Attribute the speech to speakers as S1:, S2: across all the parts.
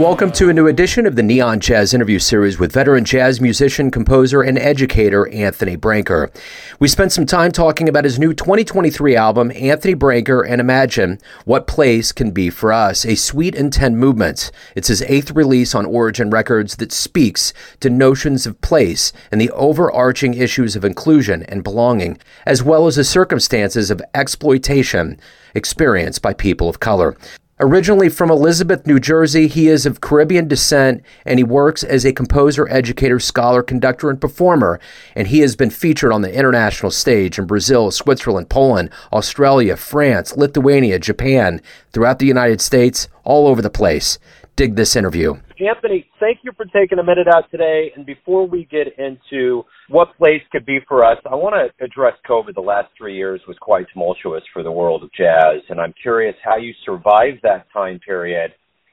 S1: Welcome to a new edition of the Neon Jazz interview series with veteran jazz musician, composer, and educator Anthony Branker. We spent some time talking about his new 2023 album, Anthony Branker and Imagine What Place Can Be for Us, a suite in 10 movements. It's his eighth release on Origin Records that speaks to notions of place and the overarching issues of inclusion and belonging, as well as the circumstances of exploitation experienced by people of color. Originally from Elizabeth, New Jersey, he is of Caribbean descent and he works as a composer, educator, scholar, conductor, and performer. And he has been featured on the international stage in Brazil, Switzerland, Poland, Australia, France, Lithuania, Japan, throughout the United States, all over the place. Dig this interview.
S2: Anthony, thank you for taking a minute out today. And before we get into what place could be for us, I want to address COVID. The last three years was quite tumultuous for the world of jazz. And I'm curious how you survived that time period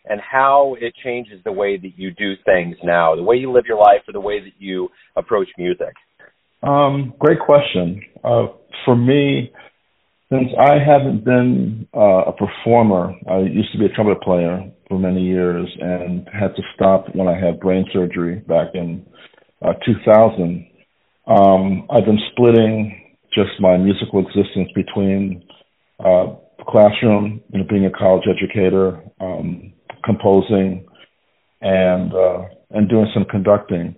S2: and how it changes the way that you do things now, the way you live your life or the way that you approach music.
S3: Um, great question. Uh, for me, since I haven't been uh, a performer, I used to be a trumpet player for many years and had to stop when I had brain surgery back in uh, 2000. Um, I've been splitting just my musical existence between uh, classroom, you know, being a college educator, um, composing, and uh, and doing some conducting.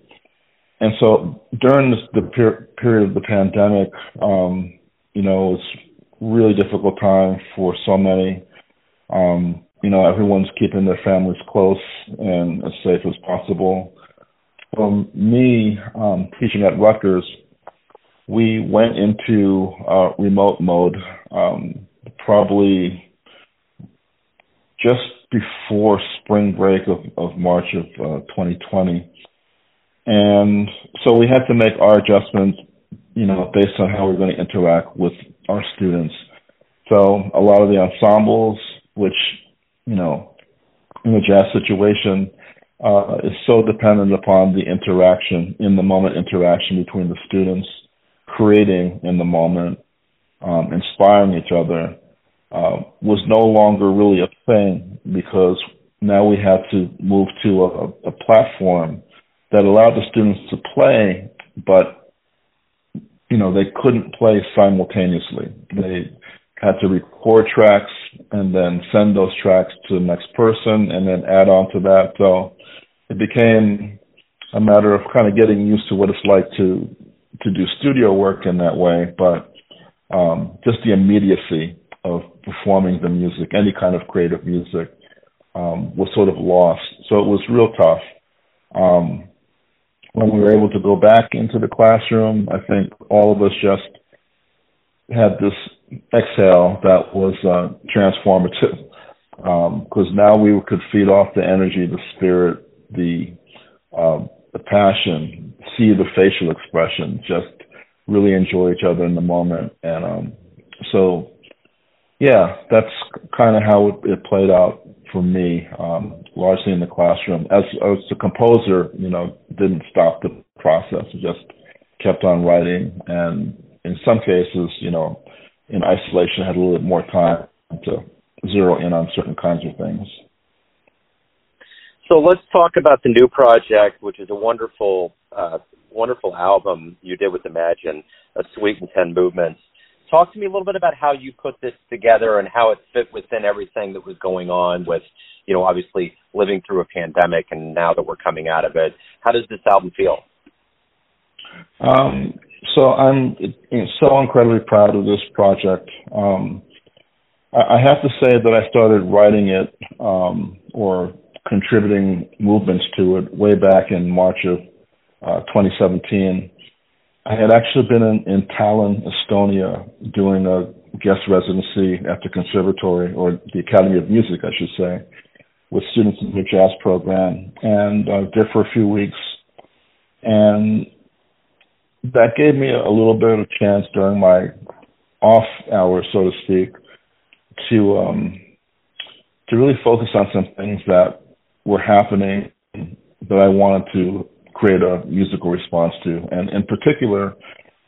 S3: And so during this, the per- period of the pandemic, um, you know, it was really difficult time for so many. Um, you know, everyone's keeping their families close and as safe as possible. For me, um, teaching at Rutgers, we went into uh, remote mode um, probably just before spring break of, of March of uh, 2020. And so we had to make our adjustments, you know, based on how we're going to interact with our students. So a lot of the ensembles, which, you know, in a jazz situation, uh, is so dependent upon the interaction, in the moment interaction between the students, creating in the moment, um, inspiring each other, uh, was no longer really a thing because now we had to move to a, a platform that allowed the students to play, but you know, they couldn't play simultaneously. They had to record tracks and then send those tracks to the next person and then add on to that. So it became a matter of kind of getting used to what it's like to to do studio work in that way, but um, just the immediacy of performing the music, any kind of creative music, um, was sort of lost. So it was real tough. Um, when we were able to go back into the classroom, I think all of us just had this exhale that was uh, transformative. Because um, now we could feed off the energy, the spirit, the uh, the passion, see the facial expression, just really enjoy each other in the moment, and um, so yeah, that's kind of how it, it played out for me, um, largely in the classroom. As, as a composer, you know, didn't stop the process; just kept on writing, and in some cases, you know, in isolation, had a little bit more time to zero in on certain kinds of things.
S2: So let's talk about the new project, which is a wonderful, uh, wonderful album you did with Imagine, a suite in ten movements. Talk to me a little bit about how you put this together and how it fit within everything that was going on with, you know, obviously living through a pandemic and now that we're coming out of it. How does this album feel?
S3: Um, so I'm so incredibly proud of this project. Um, I, have to say that I started writing it um, or contributing movements to it way back in March of uh, 2017. I had actually been in, in Tallinn, Estonia, doing a guest residency at the conservatory or the Academy of Music, I should say, with students in the jazz program, and uh, there for a few weeks. And that gave me a little bit of a chance during my off hours, so to speak, to um, to really focus on some things that were happening that I wanted to create a musical response to. And in particular,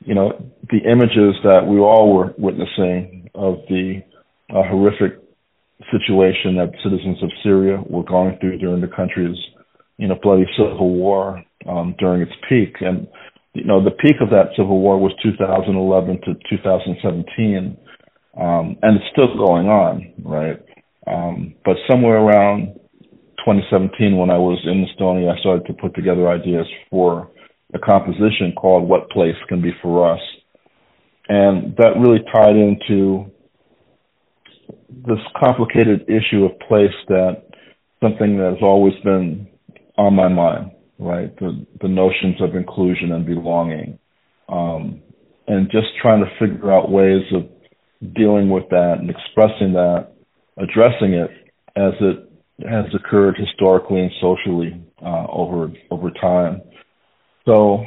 S3: you know, the images that we all were witnessing of the uh, horrific situation that citizens of Syria were going through during the country's, you know, bloody civil war um, during its peak. And, you know, the peak of that civil war was 2011 to 2017, um, and it's still going on, right? Um, but somewhere around 2017, when I was in Estonia, I started to put together ideas for a composition called What Place Can Be For Us. And that really tied into this complicated issue of place that something that has always been on my mind, right? The, the notions of inclusion and belonging. Um, and just trying to figure out ways of dealing with that and expressing that, addressing it as it has occurred historically and socially uh, over over time. So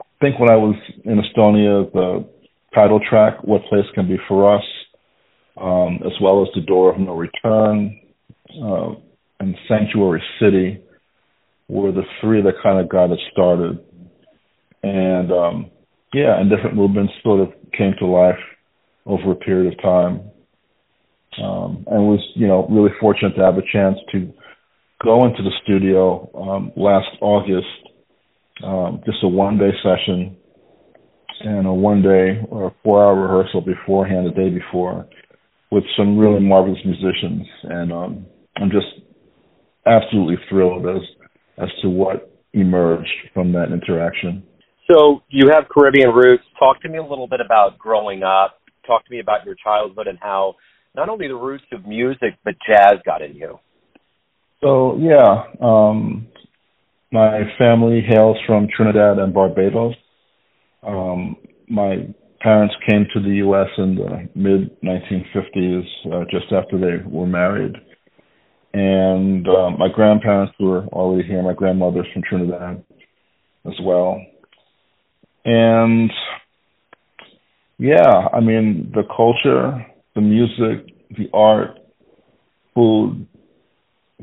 S3: I think when I was in Estonia, the title track, What Place Can Be For Us, um, as well as The Door of No Return uh, and Sanctuary City were the three that kind of got it started. And um, yeah, and different movements sort of came to life over a period of time. Um, and was, you know, really fortunate to have a chance to go into the studio um, last August, um, just a one day session and a one day or four hour rehearsal beforehand, the day before, with some really marvelous musicians. And um, I'm just absolutely thrilled as as to what emerged from that interaction.
S2: So you have Caribbean roots. Talk to me a little bit about growing up. Talk to me about your childhood and how not only the roots of music but jazz got in you.
S3: So yeah, um, my family hails from Trinidad and Barbados. Um, my parents came to the U.S. in the mid 1950s, uh, just after they were married, and um, my grandparents were already here. My grandmother's from Trinidad as well, and yeah, I mean the culture, the music, the art, food,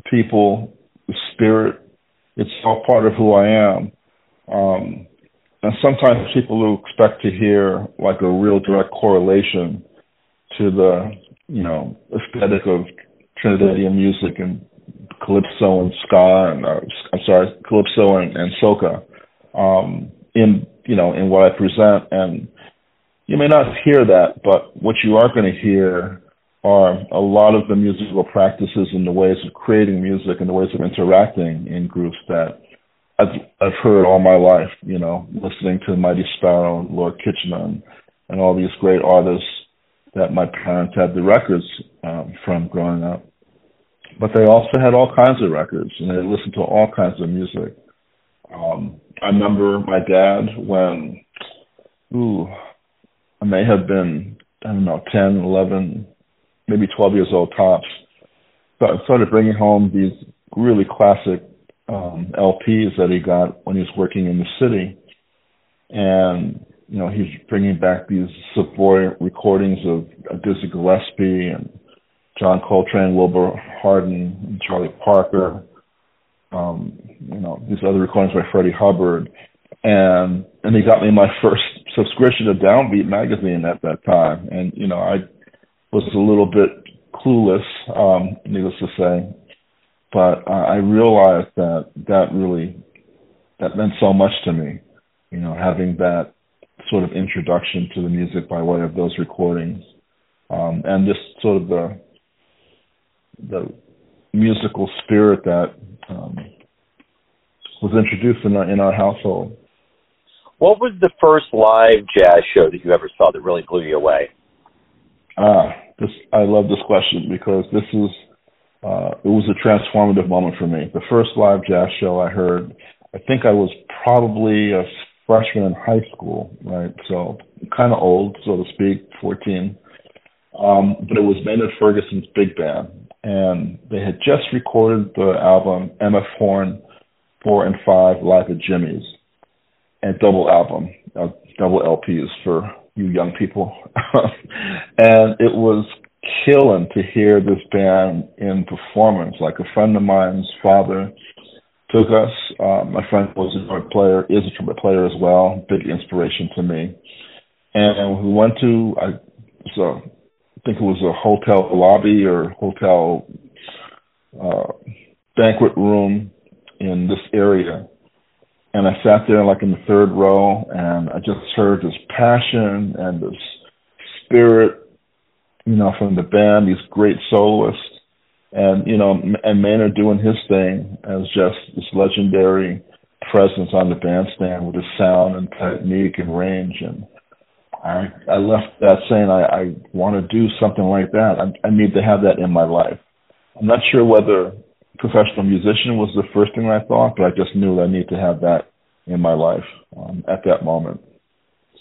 S3: people, the spirit. It's all part of who I am. Um, and sometimes people will expect to hear like a real direct correlation to the, you know, aesthetic of Trinidadian music and calypso and ska and uh, I'm sorry, calypso and, and soca um, in you know in what I present. And you may not hear that, but what you are going to hear are a lot of the musical practices and the ways of creating music and the ways of interacting in groups that I've I've heard all my life. You know, listening to Mighty Sparrow and Lord Kitchener and, and all these great artists that my parents had the records um, from growing up. But they also had all kinds of records and they listened to all kinds of music. Um, I remember my dad when, ooh, I may have been, I don't know, 10, 11, maybe 12 years old tops. But I started bringing home these really classic um, LPs that he got when he was working in the city. And, you know, he's bringing back these Savoy recordings of Dizzy Gillespie and John Coltrane, Wilbur Harden, and Charlie Parker. Um, you know, these other recordings by Freddie Hubbard. And, and he got me my first subscription to Downbeat magazine at that time. And, you know, I was a little bit clueless, um, needless to say, but uh, I realized that that really that meant so much to me. You know, having that sort of introduction to the music by way of those recordings, um, and just sort of the the musical spirit that um, was introduced in our, in our household.
S2: What was the first live jazz show that you ever saw that really blew you away?
S3: Ah, this I love this question because this is uh, it was a transformative moment for me. The first live jazz show I heard, I think I was probably a freshman in high school, right? So kind of old, so to speak, 14. Um, but it was Maynard Ferguson's big band, and they had just recorded the album MF Horn 4 and 5 Live at Jimmy's, and double album, uh, double LPs for you young people. and it was killing to hear this band in performance. Like a friend of mine's father took us. Uh, my friend was a trumpet player, is a trumpet player as well. Big inspiration to me. And we went to I, so I think it was a hotel lobby or hotel uh, banquet room in this area. And I sat there like in the third row and I just heard this passion and this spirit, you know, from the band, these great soloists and, you know, and Maynard doing his thing as just this legendary presence on the bandstand with his sound and technique and range. And I, I left that saying, I, I want to do something like that. I, I need to have that in my life. I'm not sure whether professional musician was the first thing I thought, but I just knew that I need to have that in my life um, at that moment.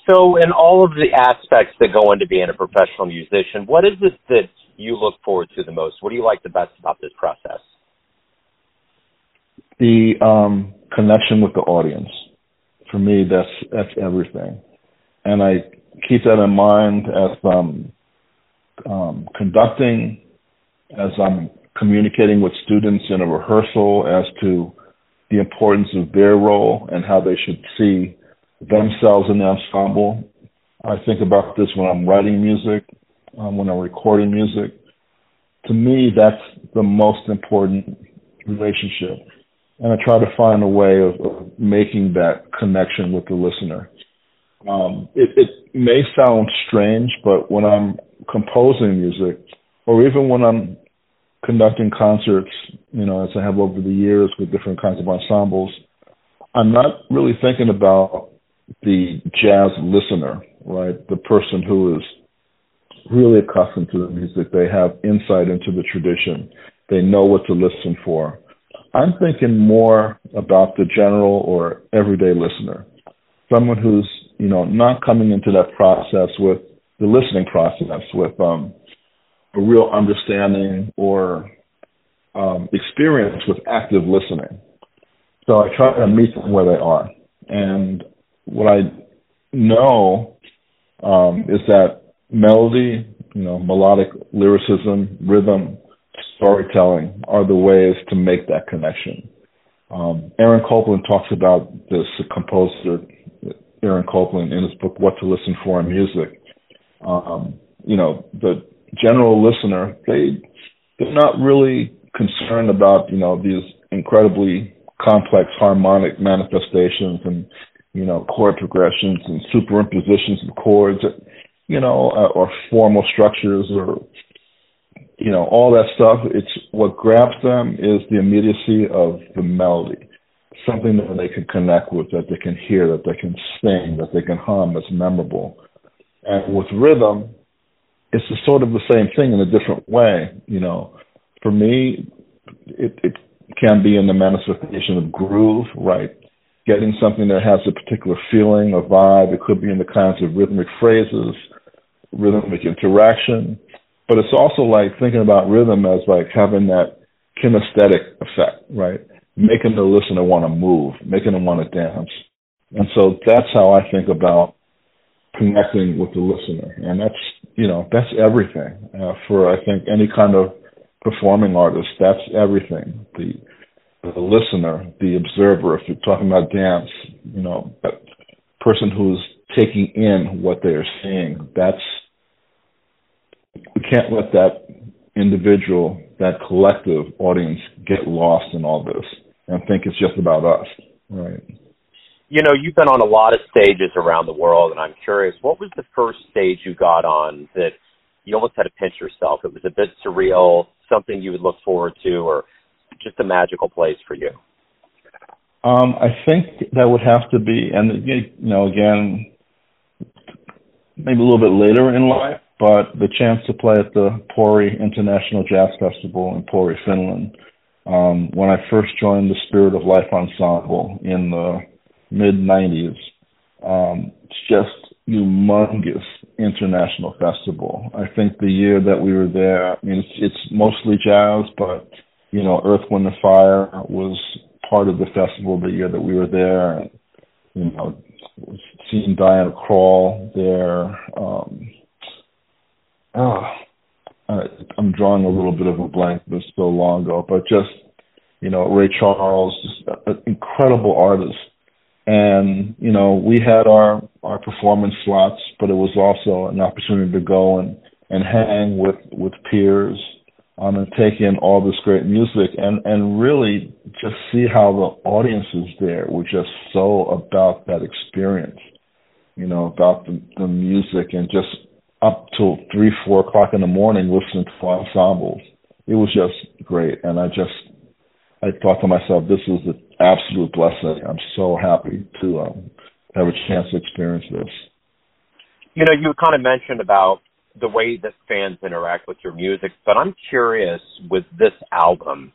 S2: So, in all of the aspects that go into being a professional musician, what is it that you look forward to the most? What do you like the best about this process?
S3: The um, connection with the audience. For me, that's that's everything, and I keep that in mind as um, um, conducting, as I'm communicating with students in a rehearsal as to the importance of their role and how they should see themselves in the ensemble. I think about this when I'm writing music, um, when I'm recording music. To me, that's the most important relationship. And I try to find a way of, of making that connection with the listener. Um, it, it may sound strange, but when I'm composing music, or even when I'm conducting concerts, you know, as I have over the years with different kinds of ensembles, I'm not really thinking about the jazz listener, right? The person who is really accustomed to the music. They have insight into the tradition. They know what to listen for. I'm thinking more about the general or everyday listener, someone who's, you know, not coming into that process with the listening process with um, a real understanding or um, experience with active listening. So I try to meet them where they are. And what I know um, is that melody, you know, melodic lyricism, rhythm, storytelling are the ways to make that connection. Um, Aaron Copland talks about this composer, Aaron Copland, in his book, What to Listen For in Music. Um, you know, the general listener, they they're not really concerned about you know these incredibly complex harmonic manifestations and you know chord progressions and superimpositions of chords, you know, uh, or formal structures or you know all that stuff. It's what grabs them is the immediacy of the melody, something that they can connect with, that they can hear, that they can sing, that they can hum. That's memorable. And with rhythm, it's sort of the same thing in a different way. You know, for me, it, it can be in the manifestation of groove, right? Getting something that has a particular feeling, a vibe. It could be in the kinds of rhythmic phrases, rhythmic interaction. But it's also like thinking about rhythm as like having that kinesthetic effect, right? Making the listener want to move, making them want to dance. And so that's how I think about connecting with the listener. And that's you know that's everything uh, for I think any kind of performing artist. That's everything. The the listener, the observer. If you're talking about dance, you know, that person who's taking in what they are seeing. That's we can't let that individual, that collective audience get lost in all this and think it's just about us, right?
S2: You know, you've been on a lot of stages around the world, and I'm curious, what was the first stage you got on that you almost had to pinch yourself? It was a bit surreal, something you would look forward to, or just a magical place for you?
S3: Um, I think that would have to be, and you know, again, maybe a little bit later in life, but the chance to play at the Pori International Jazz Festival in Pori, Finland. Um, when I first joined the Spirit of Life Ensemble in the mid 90s. Um, it's just humongous international festival. I think the year that we were there, I mean, it's, it's mostly jazz, but you know, Earth, Wind, and Fire was part of the festival the year that we were there. And, you know, seeing Diana Krall there. Um, oh, I, I'm drawing a little bit of a blank, but it's so long ago. But just, you know, Ray Charles, just an incredible artist and you know we had our our performance slots but it was also an opportunity to go and and hang with with peers um, and take in all this great music and and really just see how the audiences there were just so about that experience, you know, about the, the music and just up till three, four o'clock in the morning listening to ensembles. It was just great, and I just I thought to myself, this is an absolute blessing. I'm so happy to um, have a chance to experience this.
S2: You know, you kind of mentioned about the way that fans interact with your music, but I'm curious with this album,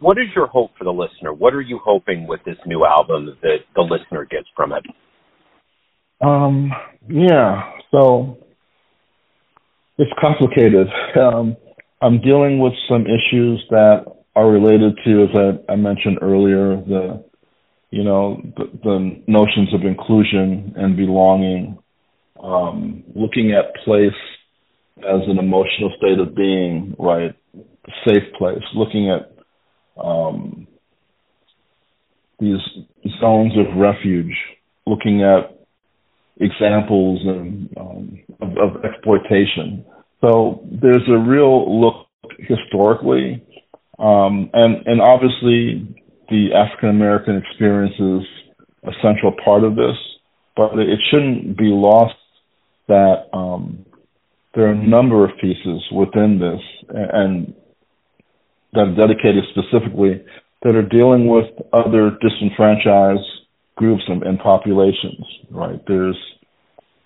S2: what is your hope for the listener? What are you hoping with this new album that the listener gets from it?
S3: Um, yeah, so it's complicated. Um, I'm dealing with some issues that are related to, as I, I mentioned earlier, the you know the, the notions of inclusion and belonging, um, looking at place as an emotional state of being, right? Safe place. Looking at um, these zones of refuge. Looking at examples and, um, of, of exploitation. So there's a real look historically, um, and and obviously the African American experience is a central part of this, but it shouldn't be lost that um, there are a number of pieces within this and that are dedicated specifically that are dealing with other disenfranchised groups and, and populations, right? There's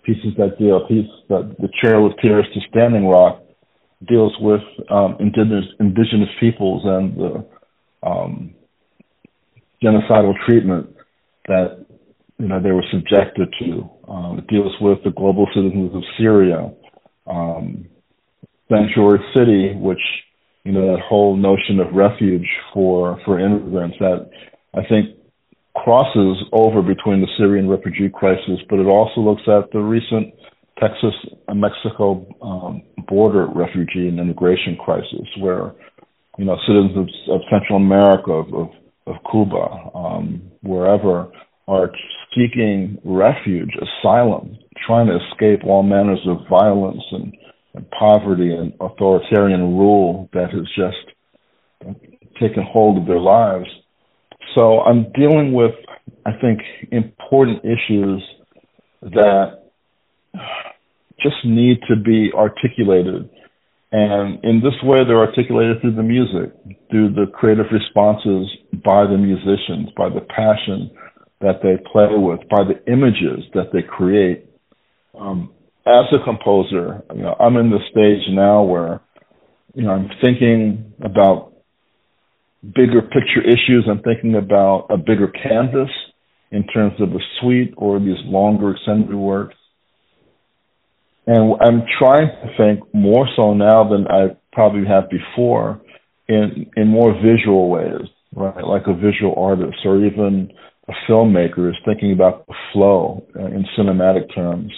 S3: pieces that deal, piece that the Trail of Tears to Standing Rock deals with um, indigenous indigenous peoples and the um, genocidal treatment that you know they were subjected to. Um, it deals with the global citizens of Syria um, Sanctuary City, which you know that whole notion of refuge for for immigrants that I think crosses over between the Syrian refugee crisis, but it also looks at the recent Texas Mexico um, border refugee and immigration crisis, where you know citizens of, of Central America, of, of, of Cuba, um, wherever, are seeking refuge, asylum, trying to escape all manners of violence and, and poverty and authoritarian rule that has just taken hold of their lives. So I'm dealing with, I think, important issues that just need to be articulated. And in this way, they're articulated through the music, through the creative responses by the musicians, by the passion that they play with, by the images that they create. Um, as a composer, you know, I'm in the stage now where, you know, I'm thinking about bigger picture issues. I'm thinking about a bigger canvas in terms of a suite or these longer extended works. And I'm trying to think more so now than I probably have before in in more visual ways, right? Like a visual artist or even a filmmaker is thinking about the flow uh, in cinematic terms.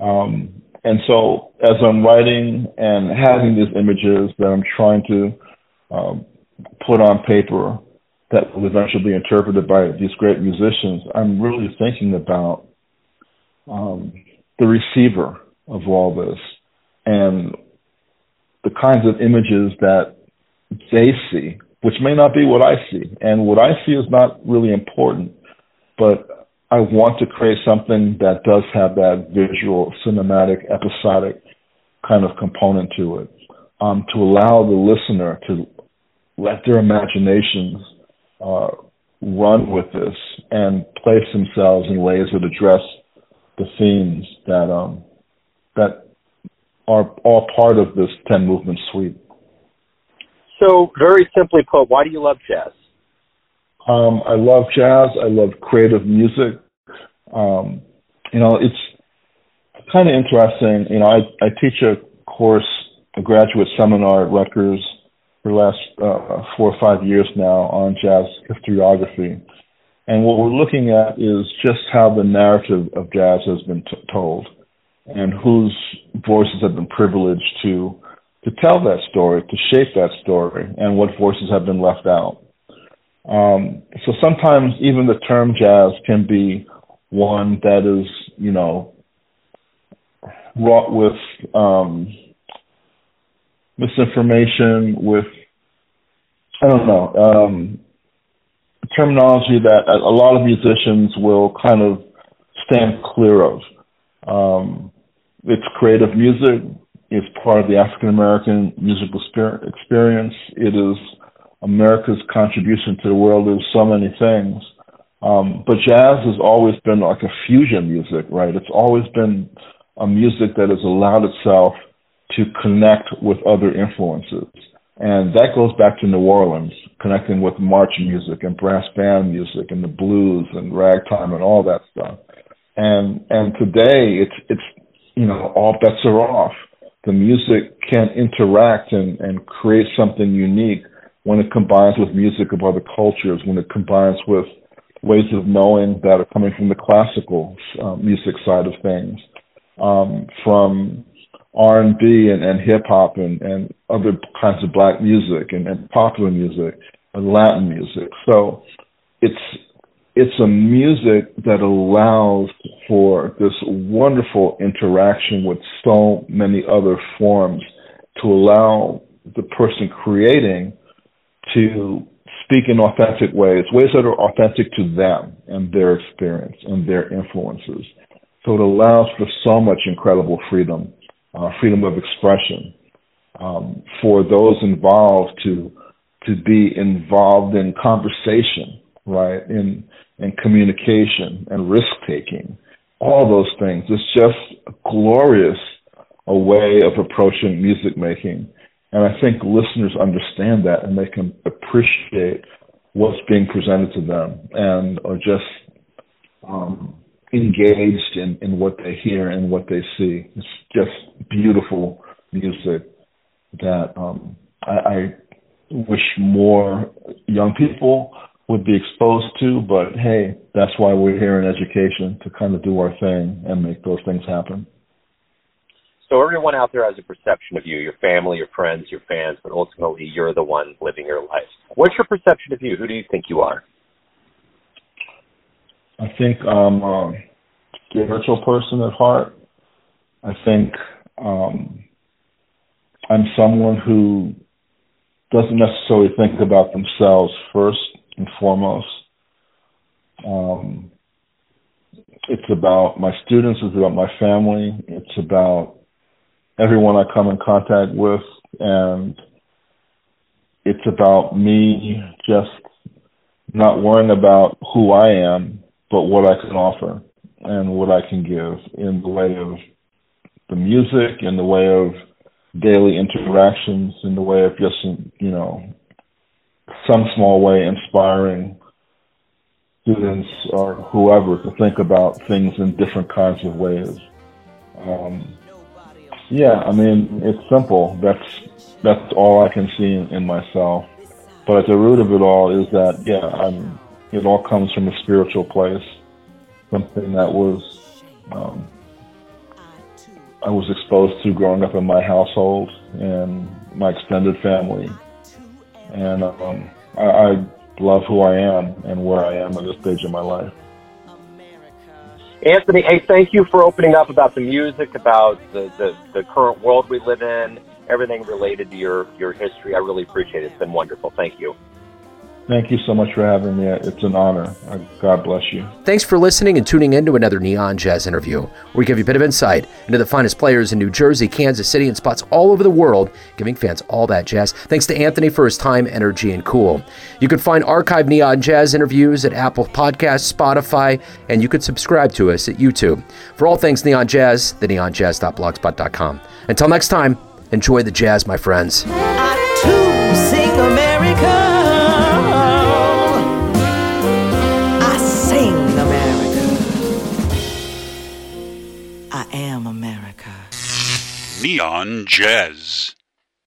S3: Um, and so, as I'm writing and having these images that I'm trying to um, put on paper that will eventually be interpreted by these great musicians, I'm really thinking about um, the receiver of all this and the kinds of images that they see which may not be what I see. And what I see is not really important, but I want to create something that does have that visual, cinematic, episodic kind of component to it, um, to allow the listener to let their imaginations uh, run with this and place themselves in ways that address the themes that um, that are all part of this ten movement suite.
S2: So, very simply put, why do you love jazz?
S3: Um, I love jazz. I love creative music. Um, you know, it's kind of interesting. You know, I, I teach a course, a graduate seminar at Rutgers for the last uh, four or five years now on jazz historiography. And what we're looking at is just how the narrative of jazz has been t- told and whose voices have been privileged to to tell that story, to shape that story, and what voices have been left out. Um, so sometimes even the term jazz can be one that is, you know, wrought with um, misinformation, with I don't know um, terminology that a lot of musicians will kind of stand clear of. Um, it's creative music. It's part of the African American musical experience. It is America's contribution to the world. There's so many things. Um, but jazz has always been like a fusion music, right? It's always been a music that has allowed itself to connect with other influences. And that goes back to New Orleans, connecting with march music and brass band music and the blues and ragtime and all that stuff. And and today it's it's you know, all bets are off. The music can interact and, and create something unique when it combines with music of other cultures, when it combines with ways of knowing that are coming from the classical uh, music side of things, um, from R&B and, and hip hop and, and other kinds of black music and, and popular music and Latin music. So it's it's a music that allows for this wonderful interaction with so many other forms to allow the person creating to speak in authentic ways, ways that are authentic to them and their experience and their influences. So it allows for so much incredible freedom, uh, freedom of expression um, for those involved to to be involved in conversation, right, in in communication and risk taking, all those things. It's just a glorious a way of approaching music making and I think listeners understand that and they can appreciate what's being presented to them and are just um, engaged in, in what they hear and what they see. It's just beautiful music that um, I, I wish more young people would be exposed to, but hey, that's why we're here in education to kind of do our thing and make those things happen.
S2: So everyone out there has a perception of you, your family, your friends, your fans, but ultimately you're the one living your life. What's your perception of you? Who do you think you are?
S3: I think I'm a spiritual person at heart. I think um, I'm someone who doesn't necessarily think about themselves first and foremost. Um, it's about my students, it's about my family, it's about everyone I come in contact with, and it's about me just not worrying about who I am, but what I can offer and what I can give in the way of the music, in the way of daily interactions, in the way of just, you know, some small way inspiring students or whoever to think about things in different kinds of ways. Um, yeah, I mean, it's simple. That's that's all I can see in, in myself. But at the root of it all is that, yeah, I'm. It all comes from a spiritual place, something that was um, I was exposed to growing up in my household and my extended family, and um, I, I love who I am and where I am at this stage of my life.
S2: Anthony, hey, thank you for opening up about the music, about the, the, the current world we live in, everything related to your, your history. I really appreciate it. It's been wonderful. Thank you.
S3: Thank you so much for having me. It's an honor. Uh, God bless you.
S1: Thanks for listening and tuning in to another Neon Jazz interview, where we give you a bit of insight into the finest players in New Jersey, Kansas City, and spots all over the world, giving fans all that jazz. Thanks to Anthony for his time, energy, and cool. You can find archived Neon Jazz interviews at Apple Podcasts, Spotify, and you can subscribe to us at YouTube. For all things Neon Jazz, the neonjazz.blogspot.com. Until next time, enjoy the jazz, my friends.
S4: Neon Jazz.